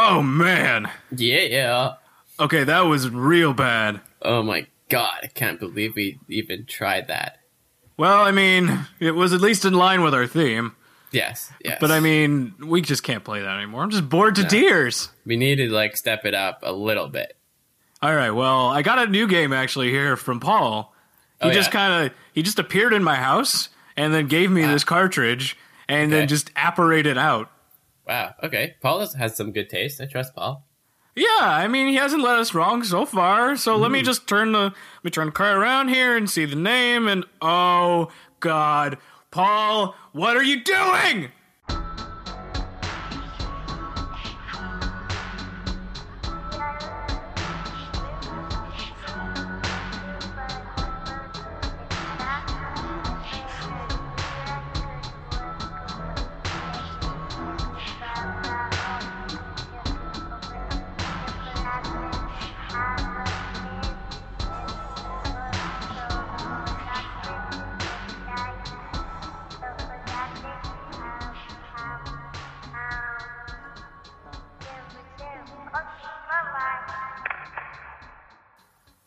Oh man. Yeah. Okay, that was real bad. Oh my god, I can't believe we even tried that. Well, I mean, it was at least in line with our theme. Yes, yes. But I mean, we just can't play that anymore. I'm just bored to No. tears. we need to like step it up a little bit. All right, well, I got a new game actually here from Paul. He Oh, just yeah? kind of he just appeared in my house and then gave me uh. this cartridge and Okay. then just apparated out. Wow. Okay. Paul has- some good taste. I trust Paul. Yeah, I mean, he hasn't let us wrong so far. So let me hmm. just turn the let me turn the card around here and see the name and oh god, Paul, what are you doing?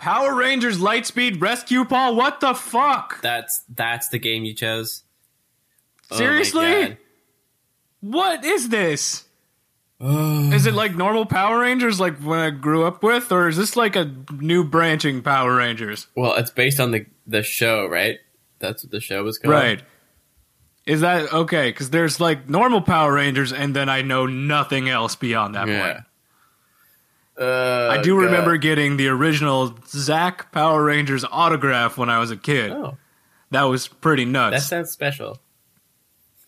Power Rangers Lightspeed Rescue Paul, what the fuck? That's that's the game you chose. Oh Seriously? God. What is this? is it like normal Power Rangers like when I grew up with or is this like a new branching Power Rangers? Well, it's based on the the show, right? That's what the show was called. Right. Is that okay? Because there's like normal Power Rangers, and then I know nothing else beyond that point. Uh, I do God. remember getting the original Zack Power Rangers autograph when I was a kid. Oh, That was pretty nuts. that sounds special.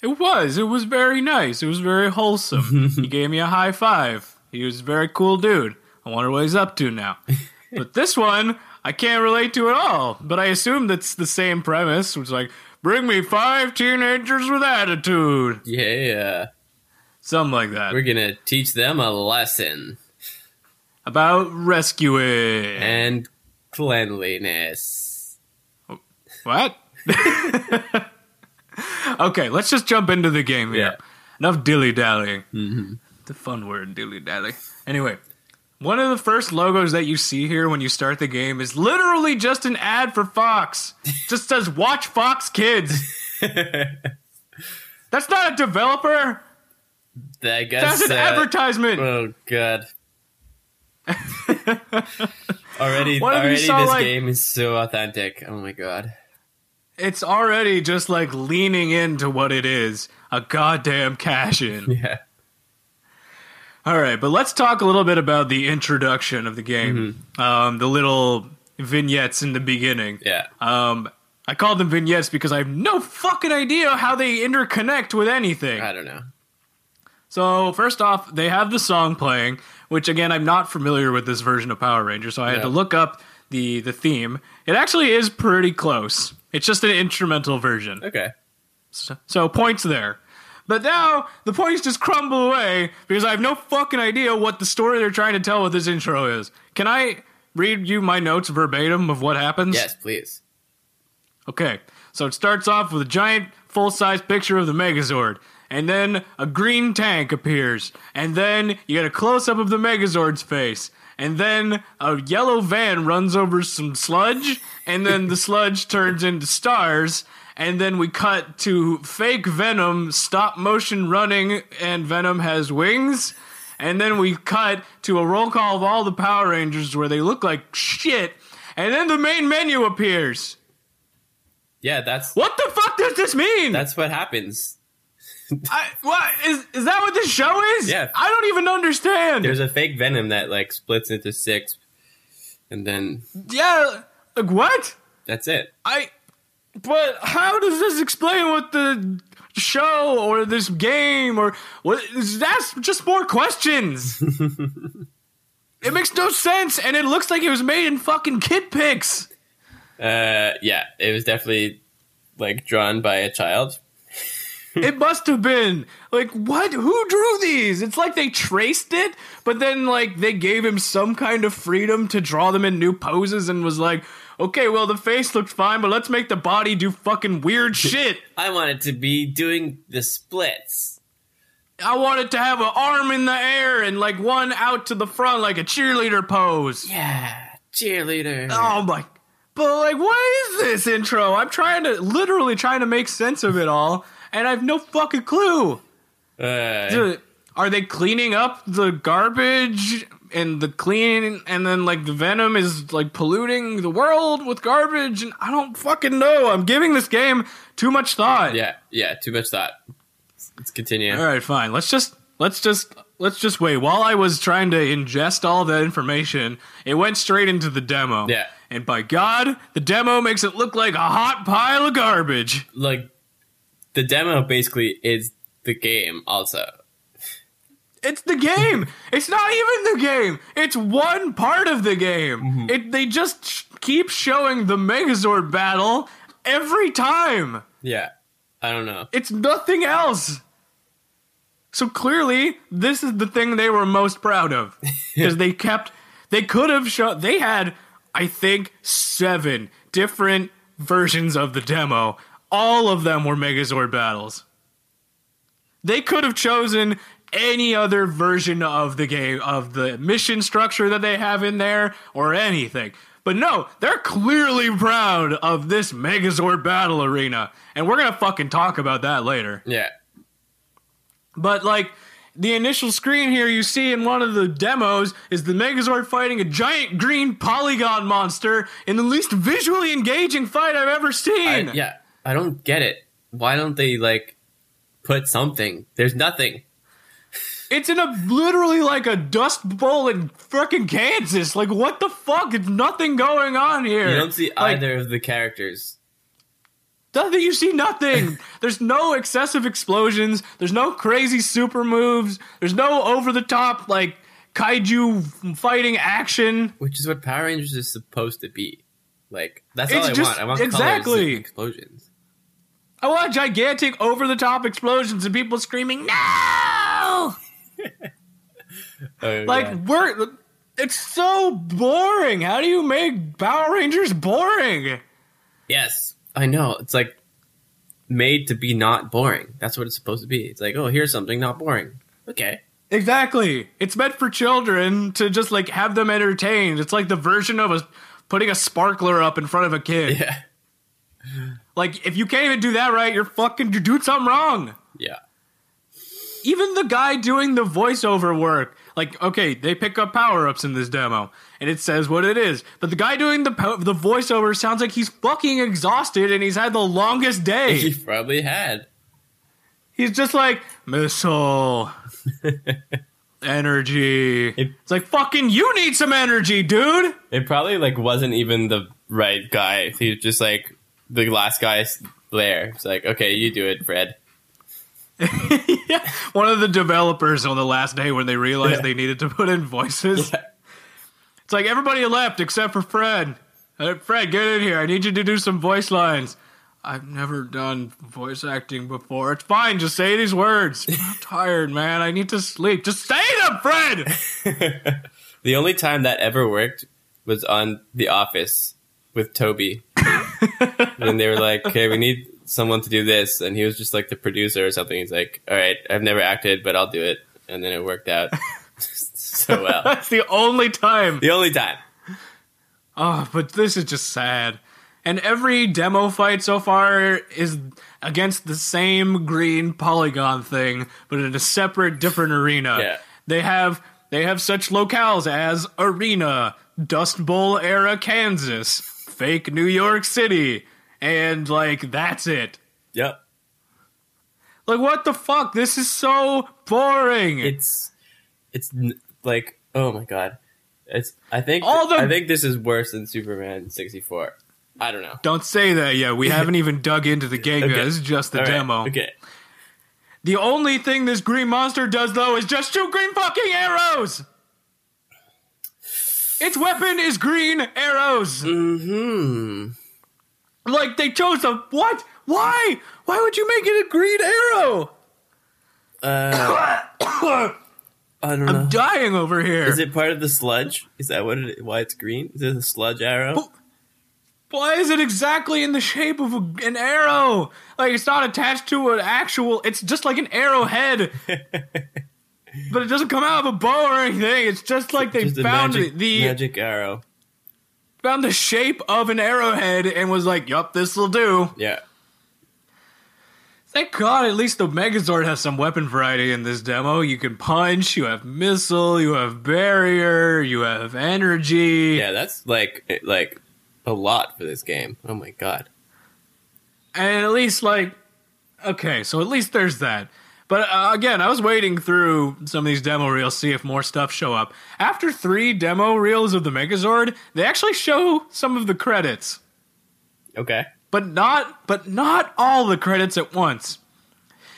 it was. It was very nice. It was very wholesome. he gave me a high five. He was a very cool dude. I wonder what he's up to now. but this one, I can't relate to at all. But I assume that's the same premise, which is like, bring me five teenagers with attitude. Yeah, Something like that. we're gonna teach them a lesson About rescuing. and cleanliness. What? okay, let's just jump into the game here. Yeah. Enough dilly dallying. Mm-hmm. The fun word, dilly dally. Anyway, one of the first logos that you see here when you start the game is literally just an ad for Fox. just says "Watch Fox Kids." That's not a developer. I guess That's an uh, advertisement. Oh god. Already, What already, saw, this like- game is so authentic. Oh my god. it's already just like leaning into what it is a goddamn cash in. Yeah. All right, but let's talk a little bit about the introduction of the game. Um, the little vignettes in the beginning. Yeah. Um, I call them vignettes because I have no fucking idea how they interconnect with anything. I don't know. So first off, they have the song playing, which again I'm not familiar with this version of Power Rangers, so I had Yeah. to look up the the theme. It actually is pretty close. It's just an instrumental version. Okay. So, so points there. But now the points just crumble away because I have no fucking idea what the story they're trying to tell with this intro is. Can I read you my notes verbatim of what happens? Yes, please. Okay. So it starts off with a giant full size picture of the Megazord. And then a green tank appears. And then you get a close up of the Megazord's face. And then a yellow van runs over some sludge. And then the sludge turns into stars. And then we cut to fake Venom stop motion running, and Venom has wings. And then we cut to a roll call of all the Power Rangers where they look like shit. And then the main menu appears. Yeah, that's What the fuck does this mean? that's what happens. I, what is is that what this show is? Yeah. I don't even understand. There's a fake Venom that like splits into six, and then yeah, like what? that's it. I. But how does this explain what the show or this game or what? That's just more questions. it makes no sense, and it looks like it was made in fucking Kid Pix. Uh, yeah, it was definitely like drawn by a child. It must have been like what who drew these it's like they traced it but then like they gave him some kind of freedom to draw them in new poses and was like okay well the face looked fine but let's make the body do fucking weird shit I wanted to be doing the splits. I want it to have an arm in the air and like one out to the front like a cheerleader pose. Yeah, cheerleader. Oh my. But like, what is this intro? I'm trying to literally trying to make sense of it all, and I have no fucking clue. Uh, Are they cleaning up the garbage and the clean, and then like the venom is like polluting the world with garbage? And I don't fucking know. I'm giving this game too much thought. yeah, yeah. Too much thought. Let's continue. All right, fine. Let's just let's just let's just wait. While I was trying to ingest all that information, it went straight into the demo. Yeah. And by God, the demo makes it look like a hot pile of garbage. Like the demo basically is the game. Also, It's the game. it's not even the game. It's one part of the game. Mm-hmm. It they just sh- keep showing the Megazord battle every time. yeah. I don't know. It's nothing else. So clearly, this is the thing they were most proud of because they kept. They could have shown. They had, I think, seven different versions of the demo. All of them were Megazord battles. They could have chosen any other version of the game of the mission structure that they have in there or anything. But no, they're clearly proud of this Megazord battle arena. And we're going to fucking talk about that later. Yeah. But like the initial screen here you see in one of the demos is the Megazord fighting a giant green polygon monster in the least visually engaging fight I've ever I, seen. yeah. I don't get it. Why don't they like put something? There's nothing. It's in a literally like a dust bowl in fucking Kansas. Like what the fuck? It's nothing going on here. You don't see Like, either of the characters. Nothing. You see nothing. There's no excessive explosions. There's no crazy super moves. There's no over the top like kaiju fighting action. Which is what Power Rangers is supposed to be. Like that's all I just- want. I want colors exactly. and explosions. I want gigantic over the top explosions and people screaming no. Oh, Like we're. It's so boring. How do you make Power Rangers boring? yes, I know. It's like made to be not boring. That's what it's supposed to be. It's like, oh, here's something not boring. Okay. Exactly. It's meant for children to just like have them entertained. It's like the version of a putting a sparkler up in front of a kid. Yeah. Like if you can't even do that right, you're fucking you're doing something wrong. Yeah. Even the guy doing the voiceover work, like okay, they pick up power ups in this demo, and it says what it is. But the guy doing the po- the voiceover sounds like he's fucking exhausted and he's had the longest day. He probably had. He's just like missile, energy. It- it's like fucking you need some energy, dude. It probably like wasn't even the right guy. He's just like the last guy there. It's like, okay, you do it, Fred. yeah, one of the developers on the last day when they realized Yeah. they needed to put in voices. It's like everybody left except for Fred. Uh, Fred, get in here. I need you to do some voice lines. I've never done voice acting before. It's fine. Just say these words. I'm tired, man. I need to sleep. Just say them, Fred. The only time that ever worked was on The Office with Toby. And they were like, okay, we need someone to do this. And he was just like the producer or something. He's like, all right, I've never acted, but I'll do it. And then it worked out so well. That's the only time. The only time. Oh, but this is just sad. And every demo fight so far is against the same green polygon thing, but in a separate, different arena. Yeah. They have they have such locales as Arena, Dust Bowl era Kansas, fake New York City, and like that's it. Yep. Like what the fuck? This is so boring. It's, it's like, oh my God. It's, I think, All the- I think this is worse than Superman 64. I don't know. Don't say that yet. We haven't even dug into the game yet. Okay. This is just the All right, demo. Okay. The only thing this green monster does, though, is just shoot green fucking arrows! Its weapon is green arrows! Hmm. Like, they chose a. What? Why? Why would you make it a green arrow? Uh, I don't know. I'm dying over here. Is it part of the sludge? Is that what it? Why it's green? Is it a sludge arrow? But- Why is it exactly in the shape of a, an arrow? Like it's not attached to an actual. It's just like an arrowhead, but it doesn't come out of a bow or anything. It's just like they Just found magic, the magic arrow. found the shape of an arrowhead and was like, "Yup, this will do." Yeah. Thank God, at least the Megazord has some weapon variety in this demo. You can punch, you have missile, you have barrier, you have energy. Yeah, that's like like a lot for this game. Oh my god. And at least, like, okay, so at least there's that. But uh, again, I was waiting through some of these demo reels, see if more stuff show up. After three demo reels of the Megazord, they actually show some of the credits, Okay. but not, but not all the credits at once.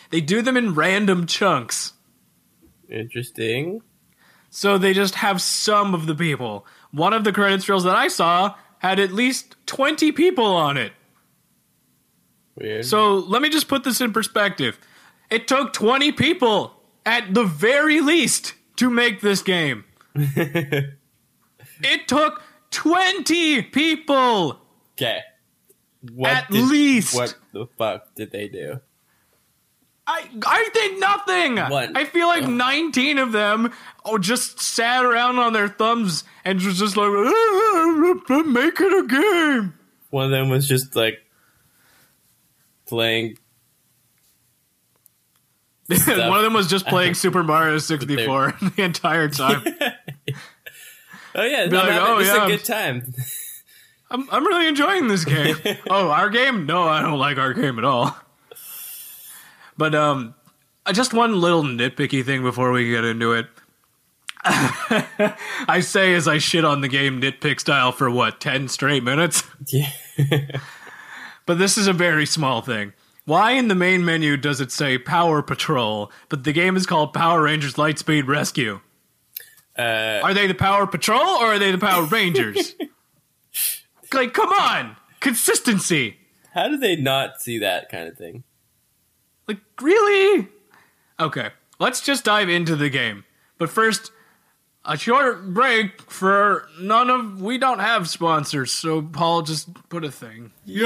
They do them in random chunks. Interesting. So they just have some of the people. One of the credits reels that I saw had at least 20 people on it. Weird. So let me just put this in perspective. It took 20 people at the very least to make this game. it took 20 people okay. What at did- least. What the fuck did they do? I I did nothing. What? I feel like Oh. 19 of them oh, just sat around on their thumbs and was just like "Ah, make it a game. One of them was just like playing. One of them was just playing Super Mario 64 the entire time. Oh yeah, Be I'm like, having- "Oh, this is yeah." a good time. I'm I'm really enjoying this game. oh, our game? No, I don't like our game at all. But um, uh, just one little nitpicky thing before we get into it. I say as I shit on the game nitpick style for what ten straight minutes. Yeah. But this is a very small thing. Why in the main menu does it say Power Patrol, but the game is called Power Rangers Lightspeed Rescue? Uh, Are they the Power Patrol or are they the Power Rangers? like, come on, consistency. how do they not see that kind of thing? Like, really? Okay, let's just dive into the game. But first, a short break for none of. We don't have sponsors, so Paul just put a thing. Yay!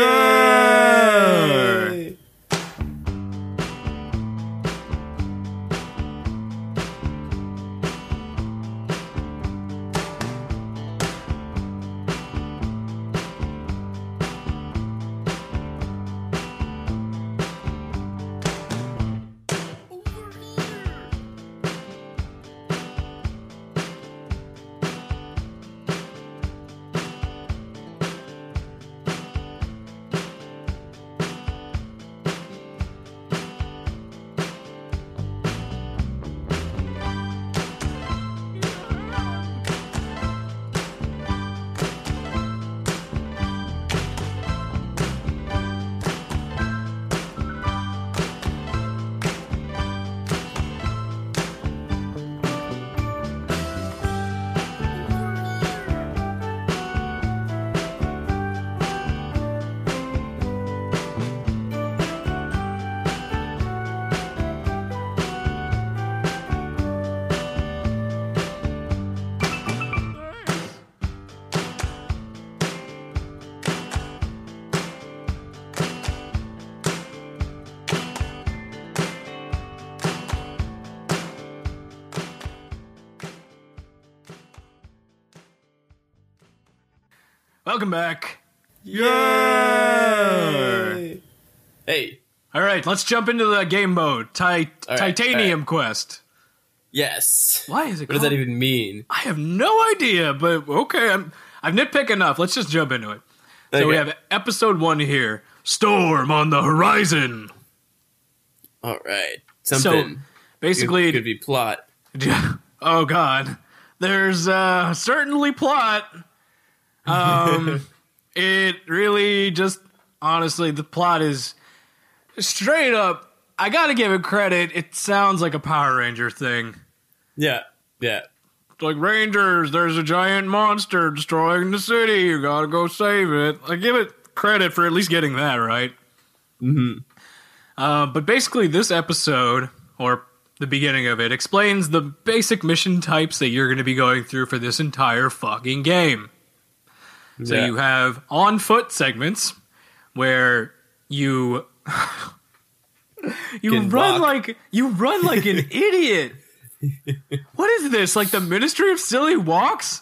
Welcome back. Yay! Hey, All right, let's jump into the game mode. Ti- All right, Titanium all Quest. yes. Why is it What does that even mean? I have no idea, but okay, I'm I've nitpicked enough. Let's just jump into it. So we have episode one here. Storm on the horizon. All right, something. So basically, could, could be plot. oh god, there's uh, certainly plot. Um, it really just honestly, the plot is straight up. I gotta give it credit. It sounds like a Power Ranger thing. Yeah, yeah. It's like Rangers, there's a giant monster destroying the city. You gotta go save it. I give it credit for at least getting that right. Mm-hmm. Uh, but basically, this episode, or the beginning of it, explains the basic mission types that you're going to be going through for this entire fucking game. So Yeah. you have on foot segments where you you Can run walk. like you run like an idiot. What is this? Like the Ministry of Silly Walks?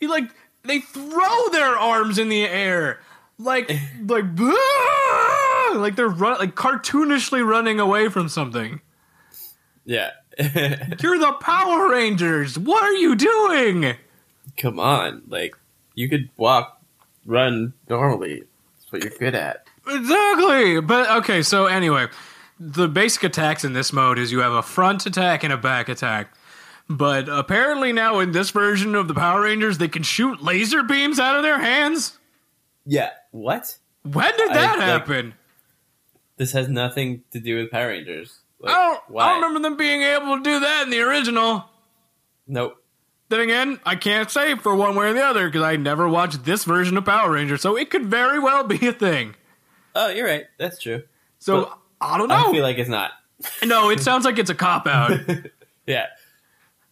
You like they throw their arms in the air like like like they're run like cartoonishly running away from something. Yeah. You're the Power Rangers. What are you doing? Come on, like you could walk, run normally. That's what you're good at. Exactly. But okay, so anyway, the basic attacks in this mode is you have a front attack and a back attack. But apparently now in this version of the Power Rangers, they can shoot laser beams out of their hands. Yeah. What? When did I- that like- happen? This has nothing to do with Power Rangers. Like, I, don't, I don't remember them being able to do that in the original. Nope. Then again, I can't say for one way or the other because I never watched this version of Power Rangers, so it could very well be a thing. Oh, you're right. That's true. So But I don't know. I feel like it's not. no, it sounds like it's a cop out. Yeah.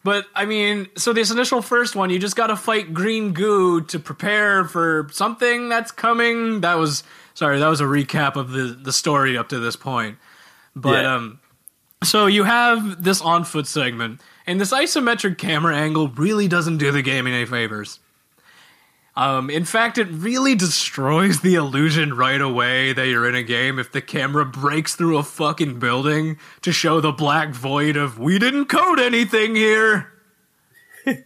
But I mean, so this initial first one, you just got to fight green goo to prepare for something that's coming. That was sorry, that was a recap of the the story up to this point. But Yeah. um, so you have this on foot segment, and this isometric camera angle really doesn't do the game any favors. Um, in fact, it really destroys the illusion right away that you're in a game if the camera breaks through a fucking building to show the black void of we didn't code anything here.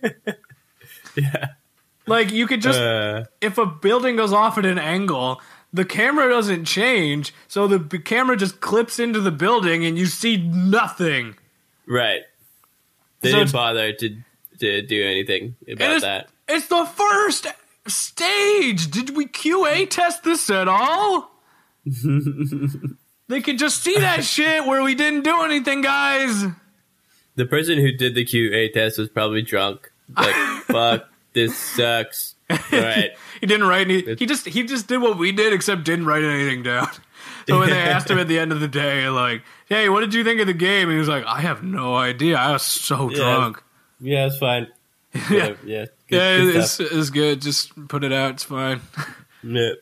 Yeah. Like you could just Uh, if a building goes off at an angle, the camera doesn't change, so the b- camera just clips into the building and you see nothing. right. They So didn't bother to to do anything about it's, that. it's the first stage. Did we QA test this at all? they could just see that shit where we didn't do anything, guys. The person who did the QA test was probably drunk. Like, fuck, this sucks. All right. he didn't write any. He just he just did what we did, except didn't write anything down. So when they asked him at the end of the day, like, "Hey, what did you think of the game?" he was like, "I have no idea. I was so Yeah. drunk." Yeah, it's fine. yeah, Yeah. Good, yeah, good it's, it's good. Just put it out. It's fine. Yeah.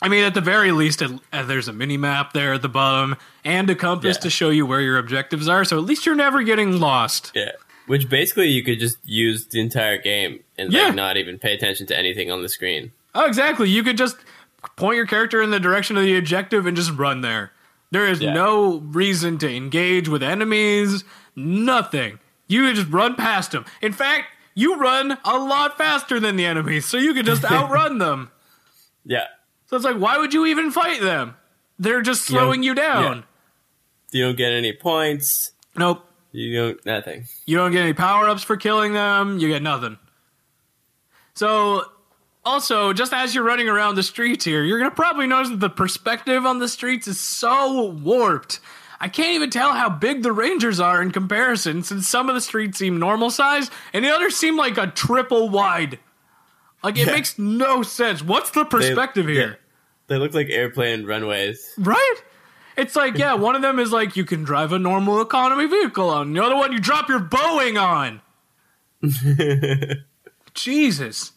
I mean, at the very least, it, uh, there's a mini map there at the bottom and a compass Yeah. to show you where your objectives are. So at least you're never getting lost. Yeah. Which basically you could just use the entire game and Yeah. like not even pay attention to anything on the screen. Oh, exactly. You could just point your character in the direction of the objective and just run there. There is Yeah. no reason to engage with enemies. Nothing. You just run past them. In fact, you run a lot faster than the enemies, so you can just outrun them. Yeah. So it's like, why would you even fight them? They're just slowing you down. You don't get any points. Nope. You don't nothing. You don't get any power ups for killing them. You get nothing. So, also, just as you're running around the streets here, you're going to probably notice that the perspective on the streets is so warped. I can't even tell how big the Rangers are in comparison, since some of the streets seem normal size and the others seem like a triple wide. Like, it Yeah. makes no sense. What's the perspective here? They look like airplane runways. Right? It's like, yeah, one of them is like you can drive a normal economy vehicle on. The other one you drop your Boeing on. Jesus.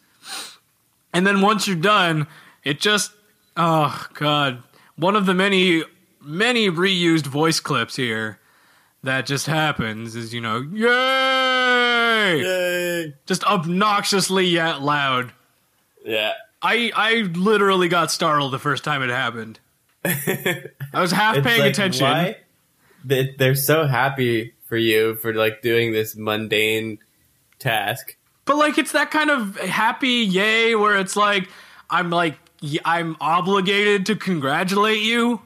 And then once you're done, it just oh god. One of the many many reused voice clips here that just happens is, you know, yay! Yay! Just obnoxiously yet loud. Yeah. I I literally got startled the first time it happened. I was half It's paying like, attention. Why? They, they're so happy for you for like doing this mundane task. But like it's that kind of happy yay where it's like I'm like I'm obligated to congratulate you,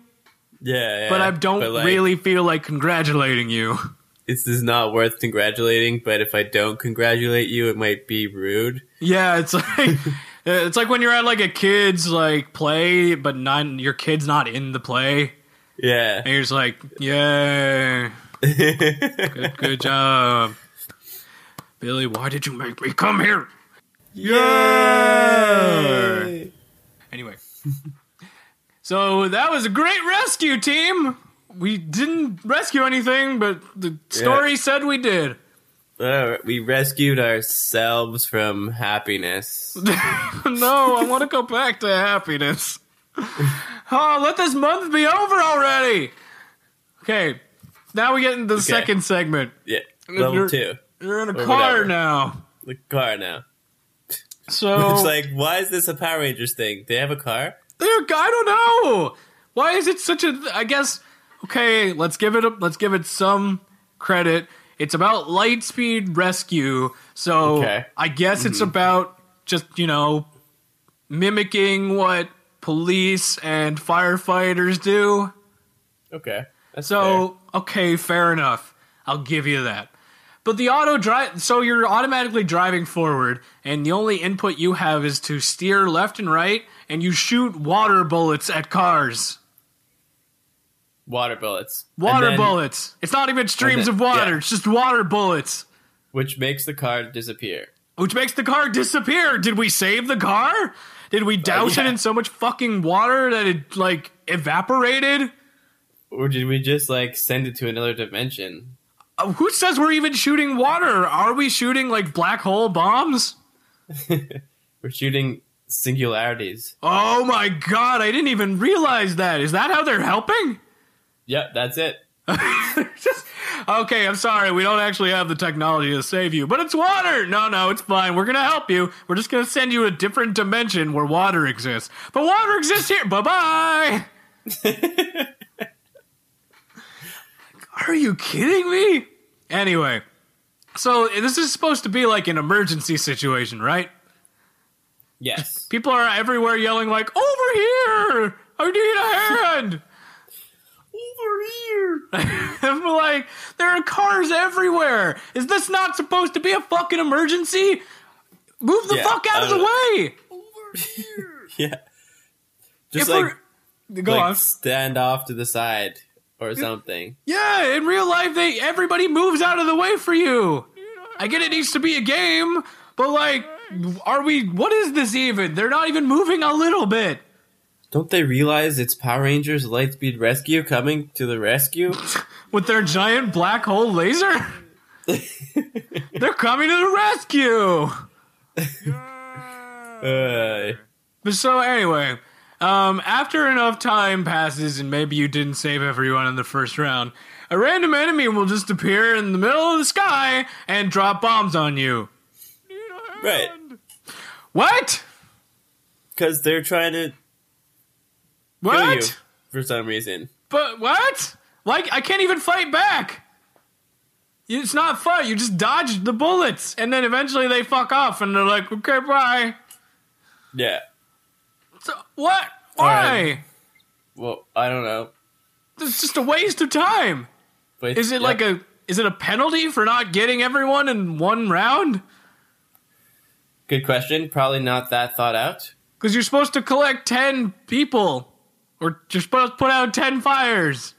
Yeah, yeah. but I don't like, really feel like congratulating you. This is not worth congratulating. But if I don't congratulate you, it might be rude. Yeah, it's like it's like when you're at like a kid's like play, but not your kid's not in the play, Yeah. and you're just like, yay, good, good job, Billy. Why did you make me come here? Yay! Anyway, so that was a great rescue team. We didn't rescue anything, but the story said we did. Uh, we rescued ourselves from happiness. no, I want to go back to happiness. Oh, let this month be over already. Okay, now we get into the second segment. Yeah, level You're- two. You're in a Or car whatever. now. The car now. So It's like, why is this a Power Rangers thing? They have a car? They're, I don't know. Why is it such a? I guess. Okay, let's give it. A, let's give it some credit. It's about Lightspeed Rescue, so Okay. I guess it's mm-hmm. about just you know mimicking what police and firefighters do. Okay. So okay, fair enough. I'll give you that. But the auto drive, so you're automatically driving forward, and the only input you have is to steer left and right, and you shoot water bullets at cars. water bullets. Water then- bullets. It's not even streams then- of water. yeah. It's just water bullets, Which makes the car disappear. which makes the car disappear. Did we save the car? Did we douse it Uh, yeah. in so much fucking water that it like evaporated? Or did we just like send it to another dimension? Uh, who says we're even shooting water? Are we shooting like black hole bombs? We're shooting singularities. Oh my god, I didn't even realize that. Is that how they're helping? Yep, that's it. Just- okay, I'm sorry. We don't actually have the technology to save you, but it's water. No, no, it's fine. We're going to help you. We're just going to send you a different dimension where water exists. But water exists here. Bye-bye. Are you kidding me? Anyway, so this is supposed to be like an emergency situation, right? Yes. People are everywhere yelling like, "Over here! I need a hand!" Over here! I'm like, there are cars everywhere. Is this not supposed to be a fucking emergency? Move the Yeah, fuck out of the way! Over here! Yeah. Just If like, Go like on. stand off to the side or something. Yeah, in real life, they everybody moves out of the way for you. I get it needs to be a game, but like, are we? What is this even? They're not even moving a little bit. Don't they realize it's Power Rangers Lightspeed Rescue coming to the rescue? with their giant black hole laser. They're coming to the rescue. Uh, But so anyway, um, after enough time passes and maybe you didn't save everyone in the first round, a random enemy will just appear in the middle of the sky and drop bombs on you. right. What? Because they're trying to kill What? you for some reason. But what? Like I can't even fight back. It's not fun. You just dodge the bullets, and then eventually they fuck off, and they're like, "Okay, bye." Yeah. So, what? Why? right. Well, I don't know. It's just a waste of time. But Is it yep. like a is it a penalty for not getting everyone in one round? good question? Probably not that thought out. Because you're supposed to collect ten people, or you're supposed to put out ten fires.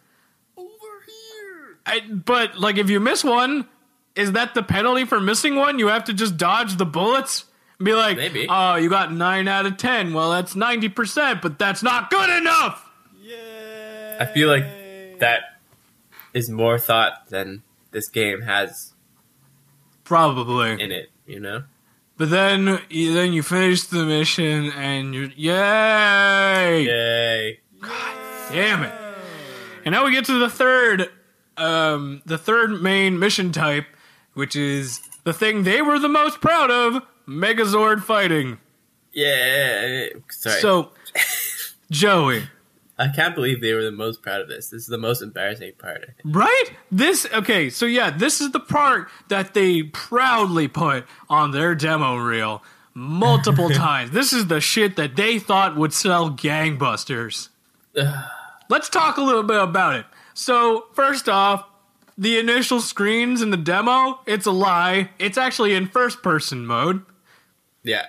Over here. I, but like, if you miss one, is that the penalty for missing one? You have to just dodge the bullets. And be like, Maybe. oh, you got nine out of ten. Well, that's ninety percent, but that's not good enough. I feel like that is more thought than this game has Probably. in it. You know. But then, you, then you finish the mission, and you're yay! Yay! God damn it! And now we get to the third, um, the third main mission type, which is the thing they were the most proud of: Megazord fighting. Yeah. Sorry. So, Joey, I can't believe they were the most proud of this. This is the most embarrassing part. Right? This okay? So yeah, this is the part that they proudly put on their demo reel multiple times. This is the shit that they thought would sell gangbusters. Let's talk a little bit about it. So, first off, the initial screens in the demo, it's a lie. It's actually in first person mode. Yeah.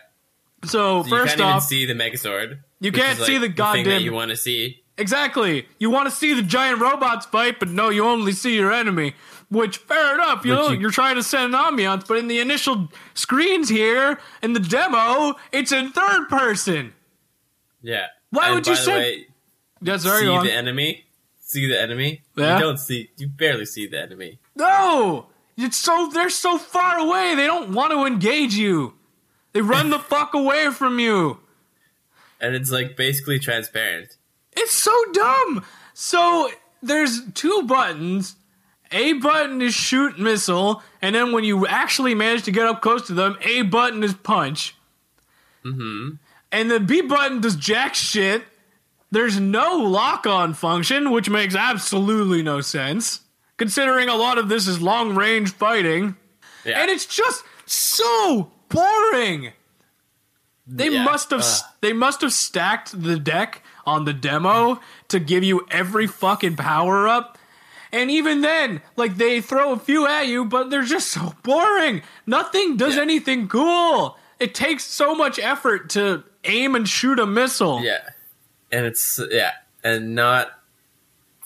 So, So you first can't even off, see the Megazord. You can't see like, the thing goddamn- that you want to see. exactly. You want to see the giant robots fight, but no, you only see your enemy. Which, fair enough, you know, you, you're trying to set an ambiance, but in the initial screens here, in the demo, it's in third person. Yeah. Why And would you say- way, Yeah, sorry, see the enemy? See the enemy? Yeah. You don't see. You barely see the enemy. No! It's so they're so far away. They don't want to engage you. They run the fuck away from you. And it's like basically transparent. It's so dumb. So there's two buttons. A button is shoot missile, and then when you actually manage to get up close to them, A button is punch. Mm-hmm. And the B button does jack shit. There's no lock on function, which makes absolutely no sense, considering a lot of this is long range fighting. Yeah. And it's just so boring. They Yeah. must have Ugh. they must have stacked the deck on the demo to give you every fucking power up. And even then, like they throw a few at you, but they're just so boring. Nothing does Yeah. anything cool. It takes so much effort to aim and shoot a missile. Yeah. And it's yeah, and not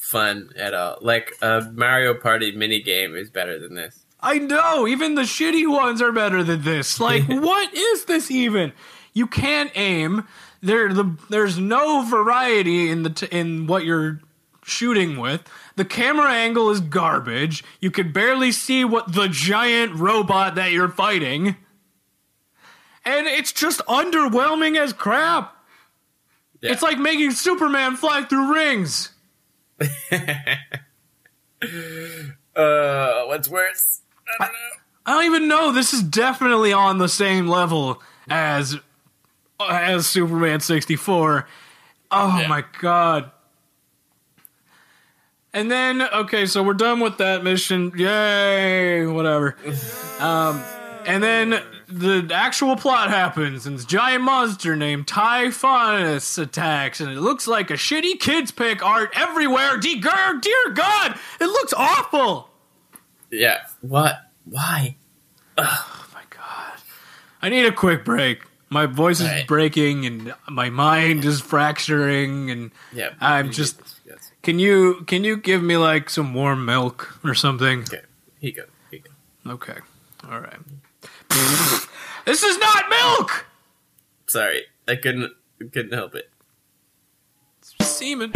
fun at all. Like a Mario Party mini game is better than this. I know, even the shitty ones are better than this. Like, what is this even? You can't aim. There, the, there's no variety in the t- in what you're shooting with. The camera angle is garbage. You can barely see what the giant robot that you're fighting, and it's just underwhelming as crap. Yeah. It's like making Superman fly through rings. uh, what's worse? I don't know. I don't even know. This is definitely on the same level as as Superman 64. Oh Yeah. my god. And then okay, so we're done with that mission. Yay, whatever. um and then the actual plot happens, and this giant monster named Typhonus attacks, and it looks like a shitty kids pick art everywhere. Dear, dear God, it looks awful. Yeah. What? Why? Oh my god. I need a quick break. My voice is Right. breaking and my mind is fracturing and Yeah. I'm just yes. can you can you give me like some warm milk or something? Okay. Here you go. Here you go. Okay. All right. this is not milk. Sorry, I couldn't couldn't help it. It's semen.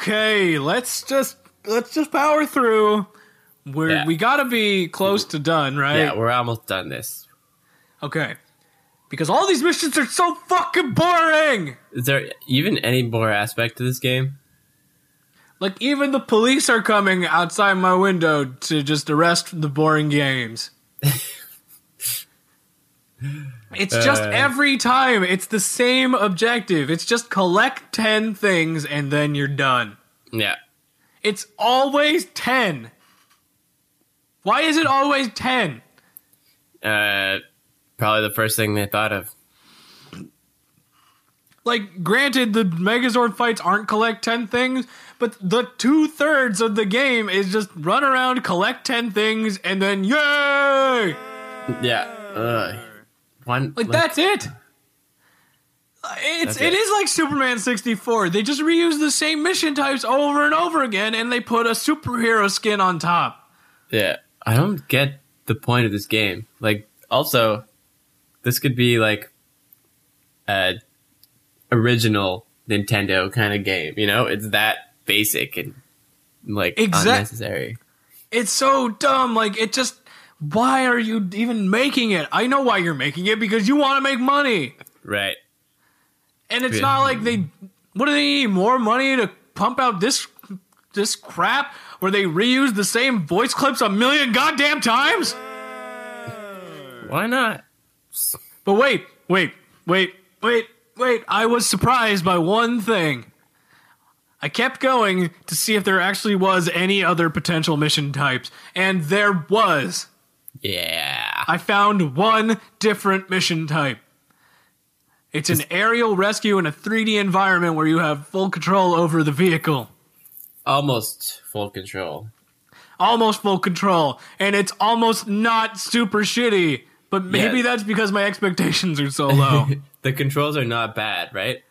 Okay, let's just let's just power through. We're Yeah. we got to be close to done, right? Yeah, we're almost done this. Okay. Because all these missions are so fucking boring. Is there even any more aspect to this game? Like even the police are coming outside my window to just arrest the boring games. it's just Uh. every time it's the same objective. It's just collect 10 things and then you're done. Yeah. It's always 10. Why is it always 10? Uh, probably the first thing they thought of. Like, granted, the Megazord fights aren't collect 10 things, but the two thirds of the game is just run around, collect 10 things, and then yay! Yeah. Ugh. One. Like, that's it. It's That's it it. is like Superman 64. They just reuse the same mission types over and over again and they put a superhero skin on top. Yeah. I don't get the point of this game. Like, Also, this could be like a original Nintendo kind of game. You know, it's that basic and like Exact- unnecessary. It's so dumb. Like it just. Why are you even making it? I know why you're making it because you want to make money. Right. And it's Yeah. not like they. What do they need? More money to pump out this this crap where they reuse the same voice clips a million goddamn times? Why not? But wait, wait, wait, wait, wait. I was surprised by one thing. I kept going to see if there actually was any other potential mission types, and there was. Yeah. I found one different mission type. It's an aerial rescue in a 3D environment where you have full control over the vehicle. Almost full control. Almost full control. And it's almost not super shitty. But maybe Yeah. that's because my expectations are so low. the controls are not bad, right?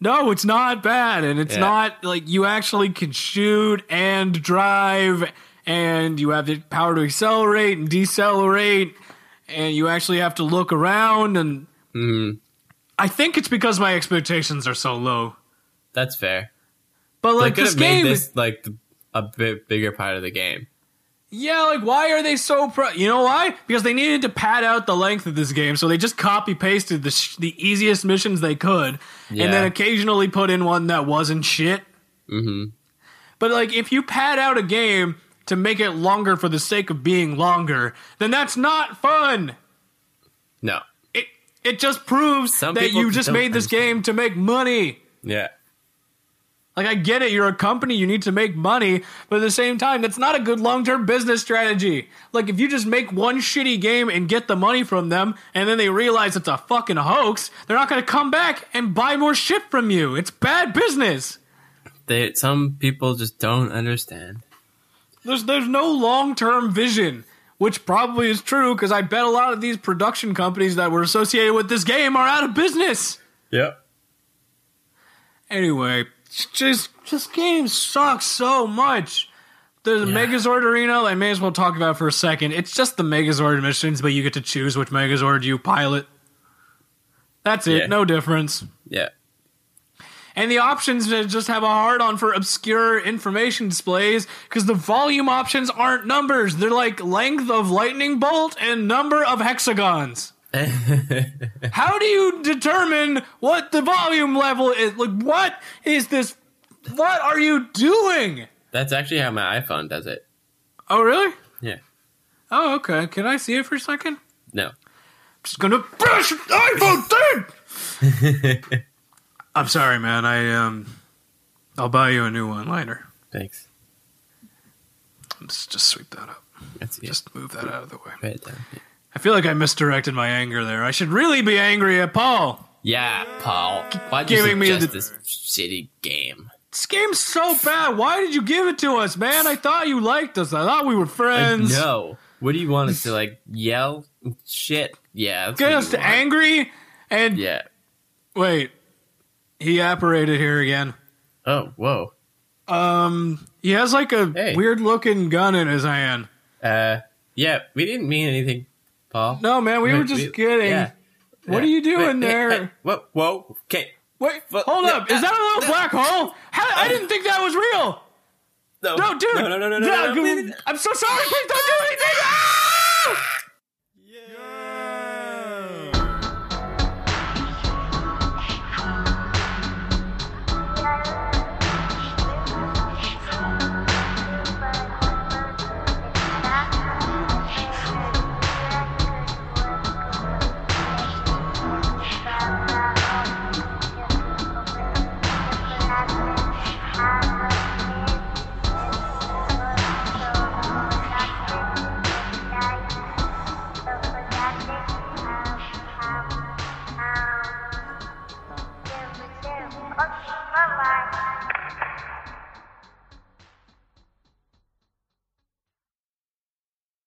no, it's not bad. And it's Yeah. not like you actually can shoot and drive, and you have the power to accelerate and decelerate, and you actually have to look around. And Mm, I think it's because my expectations are so low. that's fair. But They like could this have made game, this like a bit bigger part of the game. yeah, like why are they so pro? You know why? Because they needed to pad out the length of this game, so they just copy pasted the sh- the easiest missions they could, Yeah. and then occasionally put in one that wasn't shit. hmm But like, if you pad out a game to make it longer for the sake of being longer, then that's not fun. No. It it just proves Some that you just made this game to make money. Yeah. Like I get it, you're a company, you need to make money, but at the same time, that's not a good long-term business strategy. Like if you just make one shitty game and get the money from them, and then they realize it's a fucking hoax, they're not gonna come back and buy more shit from you. It's bad business. They some people just don't understand. There's there's no long-term vision, which probably is true because I bet a lot of these production companies that were associated with this game are out of business. Yep. Anyway, just just games suck so much. There's a Yeah. Megazord Arena. I may as well talk about for a second. It's just the Megazord missions, but you get to choose which Megazord you pilot. That's it. Yeah. No difference. Yeah. And the options that just have a hard on for obscure information displays because the volume options aren't numbers. They're like length of lightning bolt and number of hexagons. How do you determine what the volume level is? Like, what is this? What are you doing? That's actually how my iPhone does it. Oh, really? Yeah. Oh, okay. Can I see it for a second? No. I'm just gonna your iPhone, dude. I'm sorry, man. I um, I'll buy you a new one later. Thanks. Let's just sweep that up. That's it. Just move that out of the way. Down. I feel like I misdirected my anger there. I should really be angry at Paul. Yeah, Paul. You Giving me the- this shitty game? This game's so bad. Why did you give it to us, man? I thought you liked us. I thought we were Like, friends. no. What do you want us to like yell? Shit. Yeah. Get us angry and Yeah. wait. He apparated here again. Oh, whoa. Um, he has like a Hey. weird looking gun in his hand. Uh, yeah. We didn't mean anything, Paul. No, man, we were just kidding. Yeah. What Yeah. are you doing Wait, there? hey, whoa, whoa. Okay. Wait, Well, hold no, up. Is uh, that a little no. black hole? How, I didn't think that was real. No, No, dude. No, no, no, no, no. No, no, no. I'm so sorry. Please don't do anything. Ah!